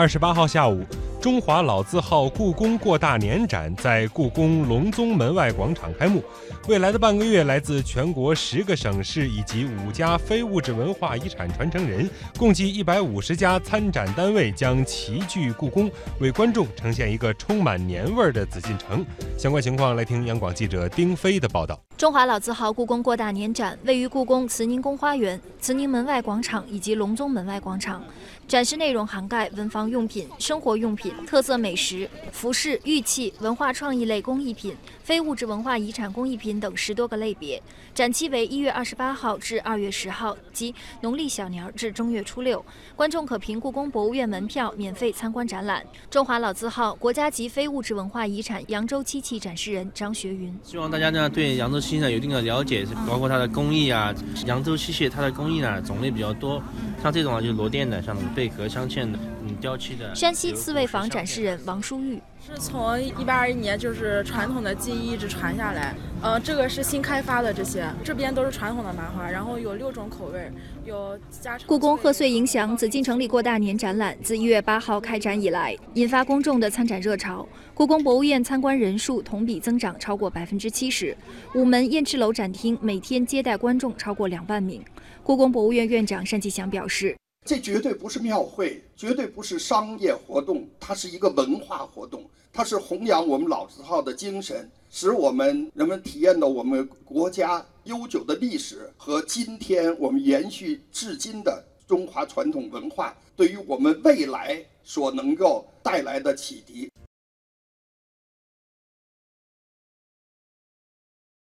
二十八号下午，中华老字号故宫过大年展在故宫隆宗门外广场开幕。未来的半个月，来自全国十个省市以及五家非物质文化遗产传承人，共计一百五十家参展单位将齐聚故宫，为观众呈现一个充满年味儿的紫禁城。相关情况，来听央广记者丁飞的报道。中华老字号故宫过大年展位于故宫慈宁宫花园、慈宁门外广场以及隆宗门外广场，展示内容涵盖文房用品、生活用品、特色美食、服饰、玉器、文化创意类工艺品、非物质文化遗产工艺品等十多个类别。展期为一月二十八号至二月十号，即农历小年至正月初六。观众可凭故宫博物院门票免费参观展览。中华老字号国家级非物质文化遗产扬州漆器展示人张学云：希望大家呢对扬州漆器呢有一定的了解，包括它的工艺啊。扬州漆器它的工艺呢种类比较多，像这种啊就是螺钿的，像贝壳镶嵌的，嗯，雕漆的。山西刺猬坊展示人王淑玉。是从一八二一年就是传统的技艺一直传下来，呃，这个是新开发的这些，这边都是传统的麻花，然后有六种口味，有加。故宫贺岁迎祥紫禁城里过大年展览自一月八号开展以来，引发公众的参展热潮。故宫博物院参观人数同比增长超过百分之七十，午门燕翅楼展厅每天接待观众超过两万名。故宫博物院院长单霁翔表示。这绝对不是庙会，绝对不是商业活动，它是一个文化活动，它是弘扬我们老字号的精神，使我们人们体验到我们国家悠久的历史和今天我们延续至今的中华传统文化对于我们未来所能够带来的启迪。